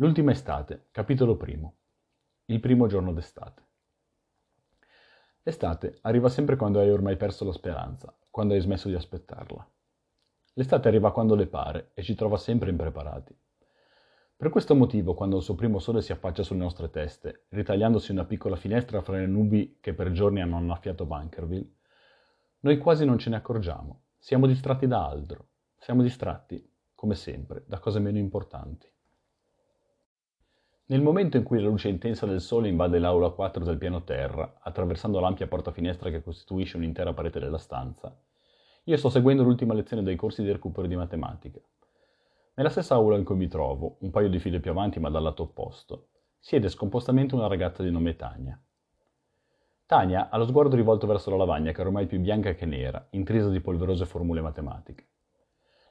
L'ultima estate, capitolo primo. Il primo giorno d'estate. L'estate arriva sempre quando hai ormai perso la speranza, quando hai smesso di aspettarla. L'estate arriva quando le pare e ci trova sempre impreparati. Per questo motivo, quando il suo primo sole si affaccia sulle nostre teste, ritagliandosi una piccola finestra fra le nubi che per giorni hanno annaffiato Bunkerville, noi quasi non ce ne accorgiamo. Siamo distratti da altro. Siamo distratti, come sempre, da cose meno importanti. Nel momento in cui la luce intensa del sole invade l'aula 4 del piano terra, attraversando l'ampia porta finestra che costituisce un'intera parete della stanza, io sto seguendo l'ultima lezione dei corsi di recupero di matematica nella stessa aula in cui mi trovo, un paio di file più avanti ma dal lato opposto, siede scompostamente una ragazza di nome Tania. Tania ha lo sguardo rivolto verso la lavagna che è ormai più bianca che nera, intrisa di polverose formule matematiche.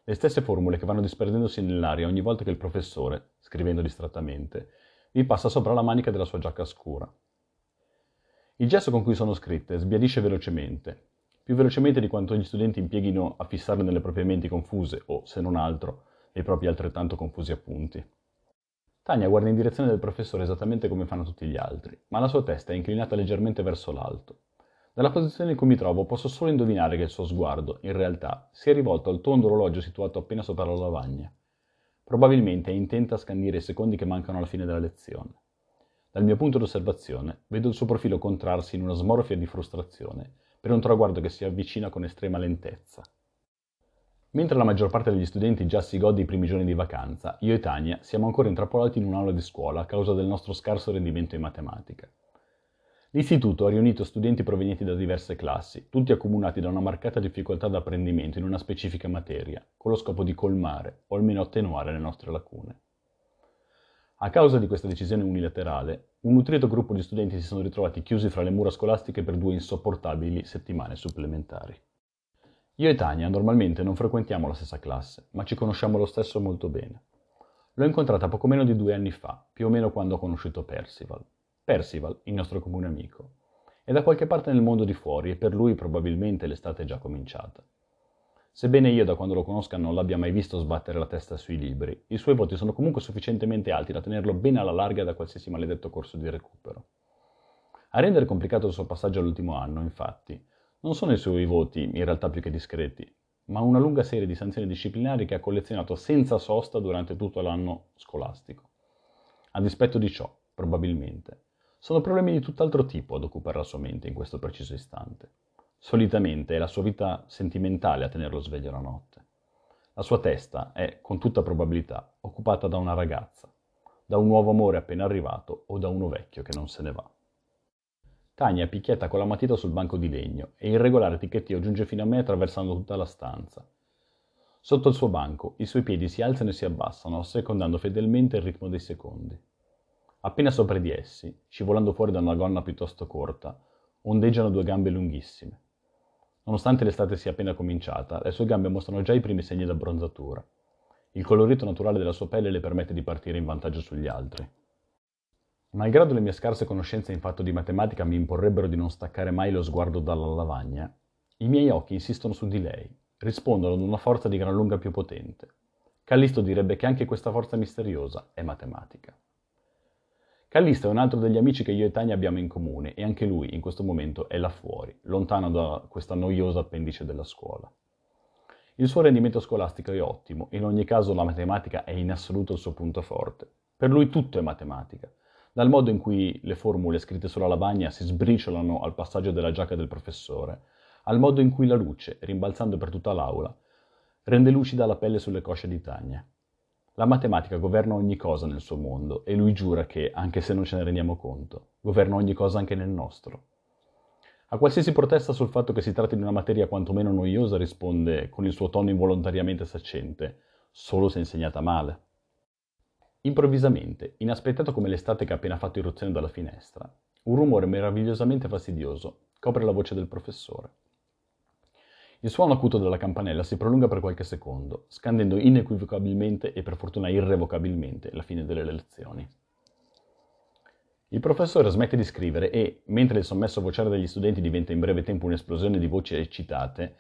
Le stesse formule che vanno disperdendosi nell'aria ogni volta che il professore, scrivendo distrattamente, vi passa sopra la manica della sua giacca scura. Il gesto con cui sono scritte sbiadisce velocemente, più velocemente di quanto gli studenti impieghino a fissarle nelle proprie menti confuse o, se non altro, e i propri altrettanto confusi appunti. Tania guarda in direzione del professore esattamente come fanno tutti gli altri, ma la sua testa è inclinata leggermente verso l'alto. Dalla posizione in cui mi trovo posso solo indovinare che il suo sguardo, in realtà, sia rivolto al tondo orologio situato appena sopra la lavagna. Probabilmente è intenta a scandire i secondi che mancano alla fine della lezione. Dal mio punto d'osservazione, vedo il suo profilo contrarsi in una smorfia di frustrazione per un traguardo che si avvicina con estrema lentezza. Mentre la maggior parte degli studenti già si gode i primi giorni di vacanza, io e Tania siamo ancora intrappolati in un'aula di scuola a causa del nostro scarso rendimento in matematica. L'istituto ha riunito studenti provenienti da diverse classi, tutti accomunati da una marcata difficoltà d'apprendimento in una specifica materia, con lo scopo di colmare, o almeno attenuare, le nostre lacune. A causa di questa decisione unilaterale, un nutrito gruppo di studenti si sono ritrovati chiusi fra le mura scolastiche per due insopportabili settimane supplementari. Io e Tania normalmente non frequentiamo la stessa classe, ma ci conosciamo lo stesso molto bene. L'ho incontrata poco meno di due anni fa, più o meno quando ho conosciuto Percival. Percival, il nostro comune amico. È da qualche parte nel mondo di fuori e per lui probabilmente l'estate è già cominciata. Sebbene io da quando lo conosca non l'abbia mai visto sbattere la testa sui libri, i suoi voti sono comunque sufficientemente alti da tenerlo ben alla larga da qualsiasi maledetto corso di recupero. A rendere complicato il suo passaggio all'ultimo anno, infatti, non sono i suoi voti, in realtà più che discreti, ma una lunga serie di sanzioni disciplinari che ha collezionato senza sosta durante tutto l'anno scolastico. A dispetto di ciò, probabilmente, sono problemi di tutt'altro tipo ad occupare la sua mente in questo preciso istante. Solitamente è la sua vita sentimentale a tenerlo sveglio la notte. La sua testa è, con tutta probabilità, occupata da una ragazza, da un nuovo amore appena arrivato o da uno vecchio che non se ne va. Tania picchietta con la matita sul banco di legno e il regolare ticchettio giunge fino a me attraversando tutta la stanza. Sotto il suo banco i suoi piedi si alzano e si abbassano, assecondando fedelmente il ritmo dei secondi. Appena sopra di essi, scivolando fuori da una gonna piuttosto corta, ondeggiano due gambe lunghissime. Nonostante l'estate sia appena cominciata, le sue gambe mostrano già i primi segni d'abbronzatura. Il colorito naturale della sua pelle le permette di partire in vantaggio sugli altri. Malgrado le mie scarse conoscenze in fatto di matematica mi imporrebbero di non staccare mai lo sguardo dalla lavagna, i miei occhi insistono su di lei, rispondono ad una forza di gran lunga più potente. Callisto direbbe che anche questa forza misteriosa è matematica. Callisto è un altro degli amici che io e Tania abbiamo in comune e anche lui in questo momento è là fuori, lontano da questa noiosa appendice della scuola. Il suo rendimento scolastico è ottimo, in ogni caso la matematica è in assoluto il suo punto forte. Per lui tutto è matematica dal modo in cui le formule scritte sulla lavagna si sbriciolano al passaggio della giacca del professore, al modo in cui la luce, rimbalzando per tutta l'aula, rende lucida la pelle sulle cosce di Tania. La matematica governa ogni cosa nel suo mondo e lui giura che, anche se non ce ne rendiamo conto, governa ogni cosa anche nel nostro. A qualsiasi protesta sul fatto che si tratti di una materia quantomeno noiosa risponde, con il suo tono involontariamente saccente, solo se insegnata male. Improvvisamente, inaspettato come l'estate che ha appena fatto irruzione dalla finestra, un rumore meravigliosamente fastidioso copre la voce del professore. Il suono acuto della campanella si prolunga per qualche secondo, scandendo inequivocabilmente e per fortuna irrevocabilmente la fine delle lezioni. Il professore smette di scrivere e, mentre il sommesso vociare degli studenti diventa in breve tempo un'esplosione di voci eccitate,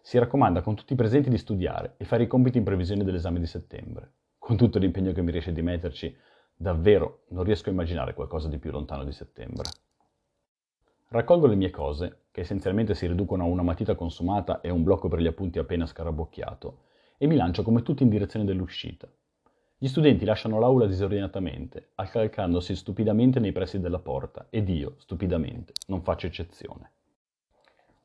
si raccomanda con tutti i presenti di studiare e fare i compiti in previsione dell'esame di settembre con tutto l'impegno che mi riesce di metterci, Davvero non riesco a immaginare qualcosa di più lontano di settembre. Raccolgo le mie cose, che essenzialmente si riducono a una matita consumata e un blocco per gli appunti appena scarabocchiato, e mi lancio come tutti in direzione dell'uscita. Gli studenti lasciano l'aula disordinatamente, accalcandosi stupidamente nei pressi della porta, ed io, stupidamente, non faccio eccezione.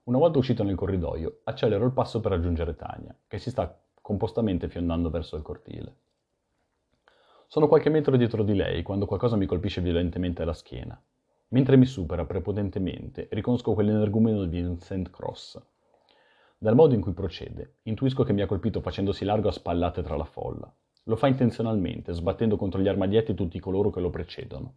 Una volta uscito nel corridoio, accelero il passo per raggiungere Tania, che si sta compostamente fiondando verso il cortile. Sono qualche metro dietro di lei quando qualcosa mi colpisce violentemente alla schiena. Mentre mi supera prepotentemente, riconosco quell'energumeno di Vincent Cross. Dal modo in cui procede, intuisco che mi ha colpito facendosi largo a spallate tra la folla. Lo fa intenzionalmente, sbattendo contro gli armadietti tutti coloro che lo precedono.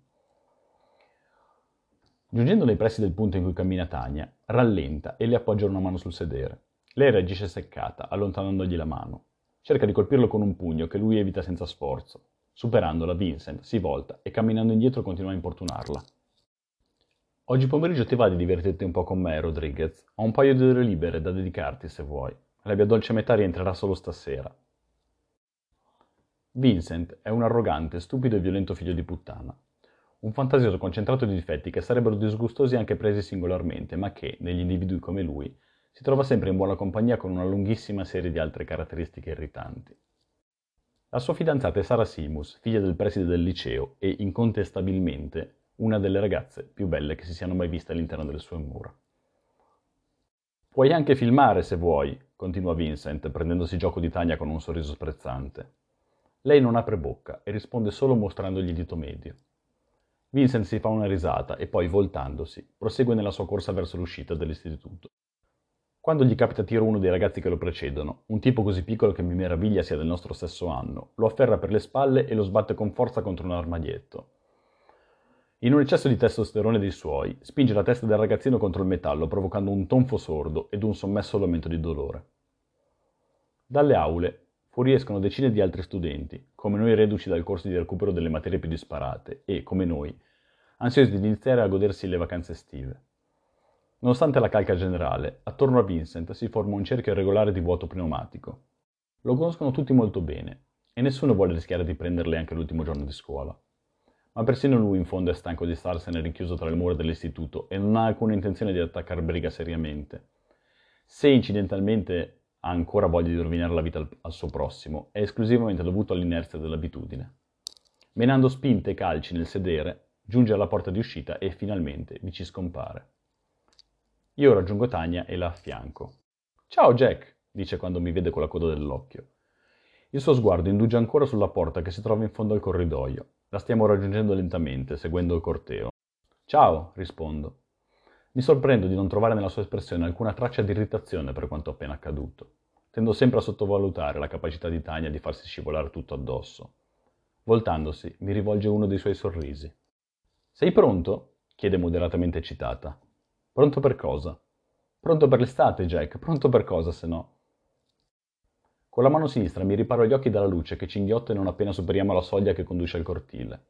Giungendo nei pressi del punto in cui cammina Tania, rallenta e le appoggia una mano sul sedere. Lei reagisce seccata, allontanandogli la mano. Cerca di colpirlo con un pugno che lui evita senza sforzo. Superandola, Vincent si volta e camminando indietro continua a importunarla. Oggi pomeriggio ti va di divertirti un po' con me, Rodriguez. Ho un paio di ore libere da dedicarti se vuoi. La mia dolce metà rientrerà solo stasera. Vincent è un arrogante, stupido e violento figlio di puttana. Un fantasioso concentrato di difetti che sarebbero disgustosi anche presi singolarmente, ma che, negli individui come lui, si trova sempre in buona compagnia con una lunghissima serie di altre caratteristiche irritanti. La sua fidanzata è Sara Simus, figlia del preside del liceo e, incontestabilmente, una delle ragazze più belle che si siano mai viste all'interno delle sue mura. Puoi anche filmare se vuoi, continua Vincent, prendendosi gioco di Tania con un sorriso sprezzante. Lei non apre bocca e risponde solo mostrandogli il dito medio. Vincent si fa una risata e poi, voltandosi, prosegue nella sua corsa verso l'uscita dell'istituto. Quando gli capita tiro uno dei ragazzi che lo precedono, un tipo così piccolo che mi meraviglia sia del nostro stesso anno, lo afferra per le spalle e lo sbatte con forza contro un armadietto. In un eccesso di testosterone dei suoi, spinge la testa del ragazzino contro il metallo, provocando un tonfo sordo ed un sommesso lamento di dolore. Dalle aule fuoriescono decine di altri studenti, come noi reduci dal corso di recupero delle materie più disparate e, come noi, ansiosi di iniziare a godersi le vacanze estive. Nonostante la calca generale, attorno a Vincent si forma un cerchio regolare di vuoto pneumatico. Lo conoscono tutti molto bene e nessuno vuole rischiare di prenderle anche l'ultimo giorno di scuola ma persino lui in fondo è stanco di starsene rinchiuso tra le mura dell'istituto e non ha alcuna intenzione di attaccare Briga seriamente. Se incidentalmente ha ancora voglia di rovinare la vita al, al suo prossimo, è esclusivamente dovuto all'inerzia dell'abitudine. Menando spinte e calci nel sedere, giunge alla porta di uscita e finalmente vi ci scompare. Io raggiungo Tania e la affianco. Ciao Jack, dice quando mi vede con la coda dell'occhio. Il suo sguardo indugia ancora sulla porta che si trova in fondo al corridoio la stiamo raggiungendo lentamente, seguendo il corteo. Ciao, rispondo. Mi sorprendo di non trovare nella sua espressione alcuna traccia di irritazione per quanto appena accaduto. Tendo sempre a sottovalutare la capacità di Tania di farsi scivolare tutto addosso. Voltandosi, mi rivolge uno dei suoi sorrisi. Sei pronto? chiede moderatamente eccitata. Pronto per cosa? Pronto per l'estate, Jack. Pronto per cosa, se no? Con la mano sinistra mi riparo gli occhi dalla luce che cinghiotta non appena superiamo la soglia che conduce al cortile.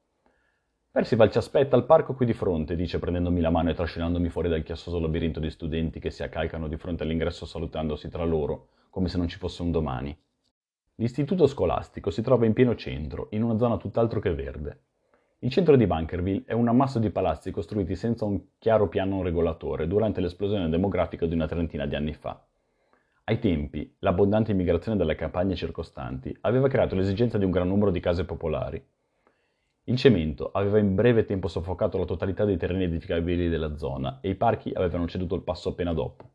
Percival ci aspetta al parco qui di fronte, dice prendendomi la mano e trascinandomi fuori dal chiassoso labirinto di studenti che si accalcano di fronte all'ingresso salutandosi tra loro, come se non ci fosse un domani. L'istituto scolastico si trova in pieno centro, in una zona tutt'altro che verde. Il centro di Bunkerville è un ammasso di palazzi costruiti senza un chiaro piano regolatore durante l'esplosione demografica di una trentina di anni fa. Ai tempi, l'abbondante immigrazione dalle campagne circostanti aveva creato l'esigenza di un gran numero di case popolari. Il cemento aveva in breve tempo soffocato la totalità dei terreni edificabili della zona e i parchi avevano ceduto il passo appena dopo.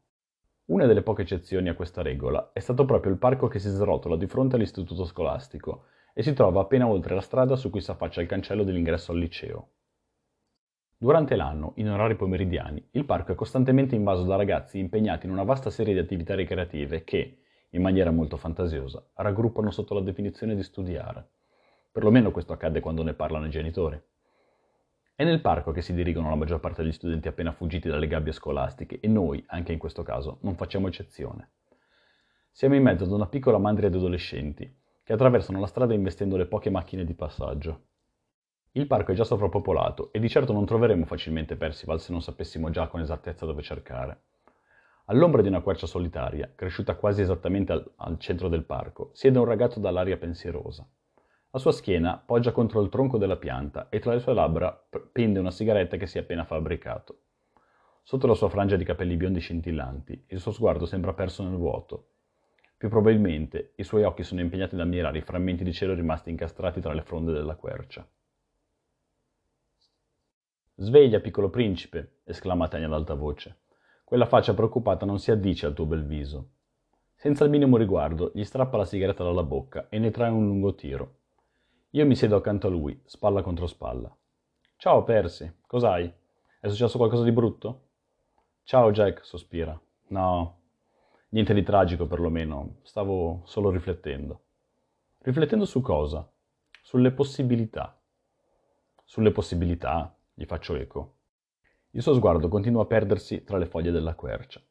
Una delle poche eccezioni a questa regola è stato proprio il parco che si srotola di fronte all'istituto scolastico e si trova appena oltre la strada su cui si affaccia il cancello dell'ingresso al liceo. Durante l'anno, in orari pomeridiani, il parco è costantemente invaso da ragazzi impegnati in una vasta serie di attività ricreative che, in maniera molto fantasiosa, raggruppano sotto la definizione di studiare. Perlomeno questo accade quando ne parlano i genitori. È nel parco che si dirigono la maggior parte degli studenti appena fuggiti dalle gabbie scolastiche e noi, anche in questo caso, non facciamo eccezione. Siamo in mezzo ad una piccola mandria di adolescenti che attraversano la strada investendo le poche macchine di passaggio. Il parco è già sovrappopolato e di certo non troveremo facilmente Percival se non sapessimo già con esattezza dove cercare. All'ombra di una quercia solitaria, cresciuta quasi esattamente al, al centro del parco, siede un ragazzo dall'aria pensierosa. La sua schiena poggia contro il tronco della pianta e tra le sue labbra pende una sigaretta che si è appena fabbricato. Sotto la sua frangia di capelli biondi scintillanti, il suo sguardo sembra perso nel vuoto. Più probabilmente i suoi occhi sono impegnati ad ammirare i frammenti di cielo rimasti incastrati tra le fronde della quercia. Sveglia, piccolo principe, esclama Tania ad alta voce. Quella faccia preoccupata non si addice al tuo bel viso. Senza il minimo riguardo, gli strappa la sigaretta dalla bocca e ne trae un lungo tiro. Io mi siedo accanto a lui, spalla contro spalla. Ciao, Percy, cos'hai? È successo qualcosa di brutto? Ciao, Jack, sospira. No, niente di tragico perlomeno, stavo solo riflettendo. Riflettendo su cosa? Sulle possibilità. Sulle possibilità, gli faccio eco. Il suo sguardo continua a perdersi tra le foglie della quercia.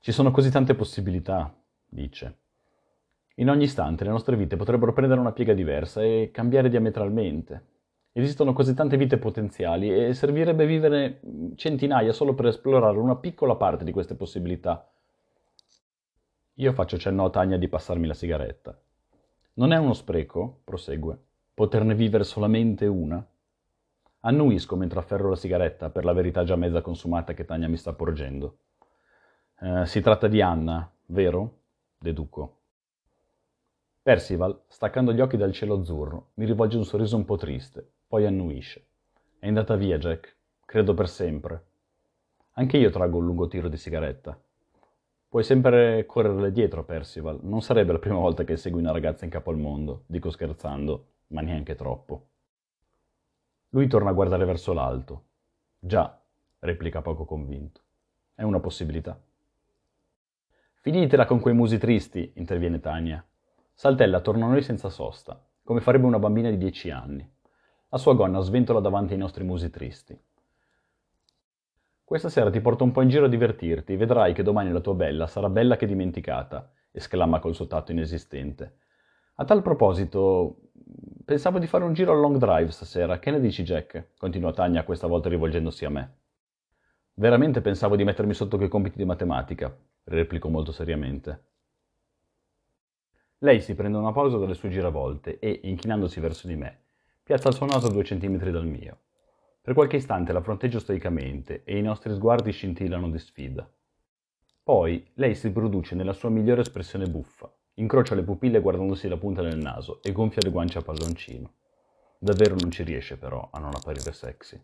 Ci sono così tante possibilità, dice. In ogni istante le nostre vite potrebbero prendere una piega diversa e cambiare diametralmente. Esistono così tante vite potenziali e servirebbe vivere centinaia solo per esplorare una piccola parte di queste possibilità. Io faccio cenno a Tania di passarmi la sigaretta. Non è uno spreco, prosegue, poterne vivere solamente una? Annuisco mentre afferro la sigaretta per la verità già mezza consumata che Tania mi sta porgendo. Eh, si tratta di Anna, vero? Deduco. Percival, staccando gli occhi dal cielo azzurro, mi rivolge un sorriso un po' triste, poi annuisce. È andata via, Jack. Credo per sempre. Anche io traggo un lungo tiro di sigaretta. Puoi sempre correrle dietro, Percival. Non sarebbe la prima volta che segui una ragazza in capo al mondo, dico scherzando, ma neanche troppo. Lui torna a guardare verso l'alto. Già, replica poco convinto. È una possibilità. Finitela con quei musi tristi, interviene Tania. Saltella torna a noi senza sosta, come farebbe una bambina di dieci anni. La sua gonna sventola davanti ai nostri musi tristi. Questa sera ti porto un po' in giro a divertirti, vedrai che domani la tua bella sarà bella che dimenticata, esclama col suo tatto inesistente. A tal proposito, pensavo di fare un giro al long drive stasera, che ne dici Jack? continua Tania questa volta rivolgendosi a me. Veramente pensavo di mettermi sotto quei compiti di matematica, replico molto seriamente. Lei si prende una pausa dalle sue giravolte e, inchinandosi verso di me, piazza il suo naso a due centimetri dal mio. Per qualche istante la fronteggio stoicamente e i nostri sguardi scintillano di sfida. Poi lei si produce nella sua migliore espressione buffa, incrocia le pupille guardandosi la punta del naso e gonfia le guance a palloncino. Davvero non ci riesce però a non apparire sexy.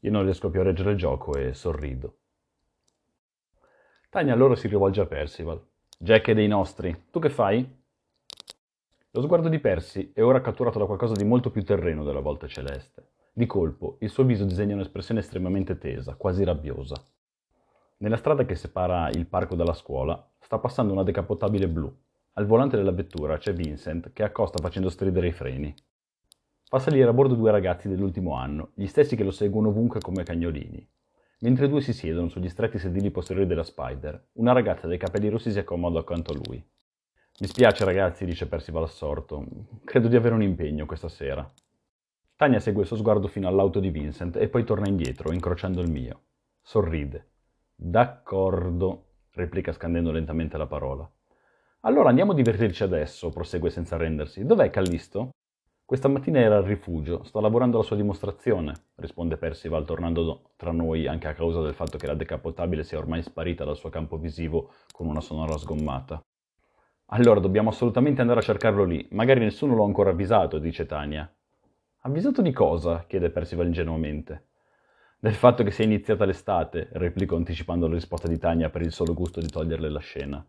Io non riesco più a reggere il gioco e sorrido. Tania allora si rivolge a Percival. Jack è dei nostri. Tu che fai? Lo sguardo di Percy è ora catturato da qualcosa di molto più terreno della volta celeste. Di colpo, il suo viso disegna un'espressione estremamente tesa, quasi rabbiosa. Nella strada che separa il parco dalla scuola sta passando una decapotabile blu. Al volante della vettura c'è Vincent che accosta facendo stridere i freni. Fa salire a bordo due ragazzi dell'ultimo anno, gli stessi che lo seguono ovunque come cagnolini. Mentre due si siedono sugli stretti sedili posteriori della Spider, una ragazza dai capelli rossi si accomoda accanto a lui. Mi spiace ragazzi, dice Percival assorto. Credo di avere un impegno questa sera. Tania segue il suo sguardo fino all'auto di Vincent e poi torna indietro, incrociando il mio. Sorride. D'accordo, replica scandendo lentamente la parola. Allora andiamo a divertirci adesso, prosegue senza arrendersi. Dov'è Callisto? Questa mattina era al rifugio, sta lavorando alla sua dimostrazione, risponde Percival, tornando tra noi anche a causa del fatto che la decapotabile sia ormai sparita dal suo campo visivo con una sonora sgommata. Allora dobbiamo assolutamente andare a cercarlo lì, magari nessuno l'ha ancora avvisato, dice Tania. Avvisato di cosa? chiede Percival ingenuamente. Del fatto che sia iniziata l'estate, replico anticipando la risposta di Tania per il solo gusto di toglierle la scena.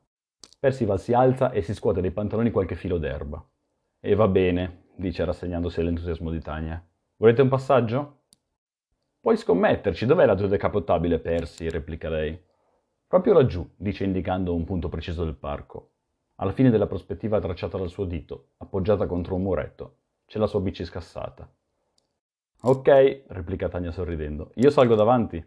Percival si alza e si scuote dai pantaloni qualche filo d'erba. E va bene, dice rassegnandosi all'entusiasmo di Tania. Volete un passaggio? Puoi scommetterci, dov'è la tua decapotabile, Percy? replica lei. Proprio laggiù, dice indicando un punto preciso del parco. Alla fine della prospettiva tracciata dal suo dito, appoggiata contro un muretto, c'è la sua bici scassata. Ok, replica Tania sorridendo. Io salgo davanti.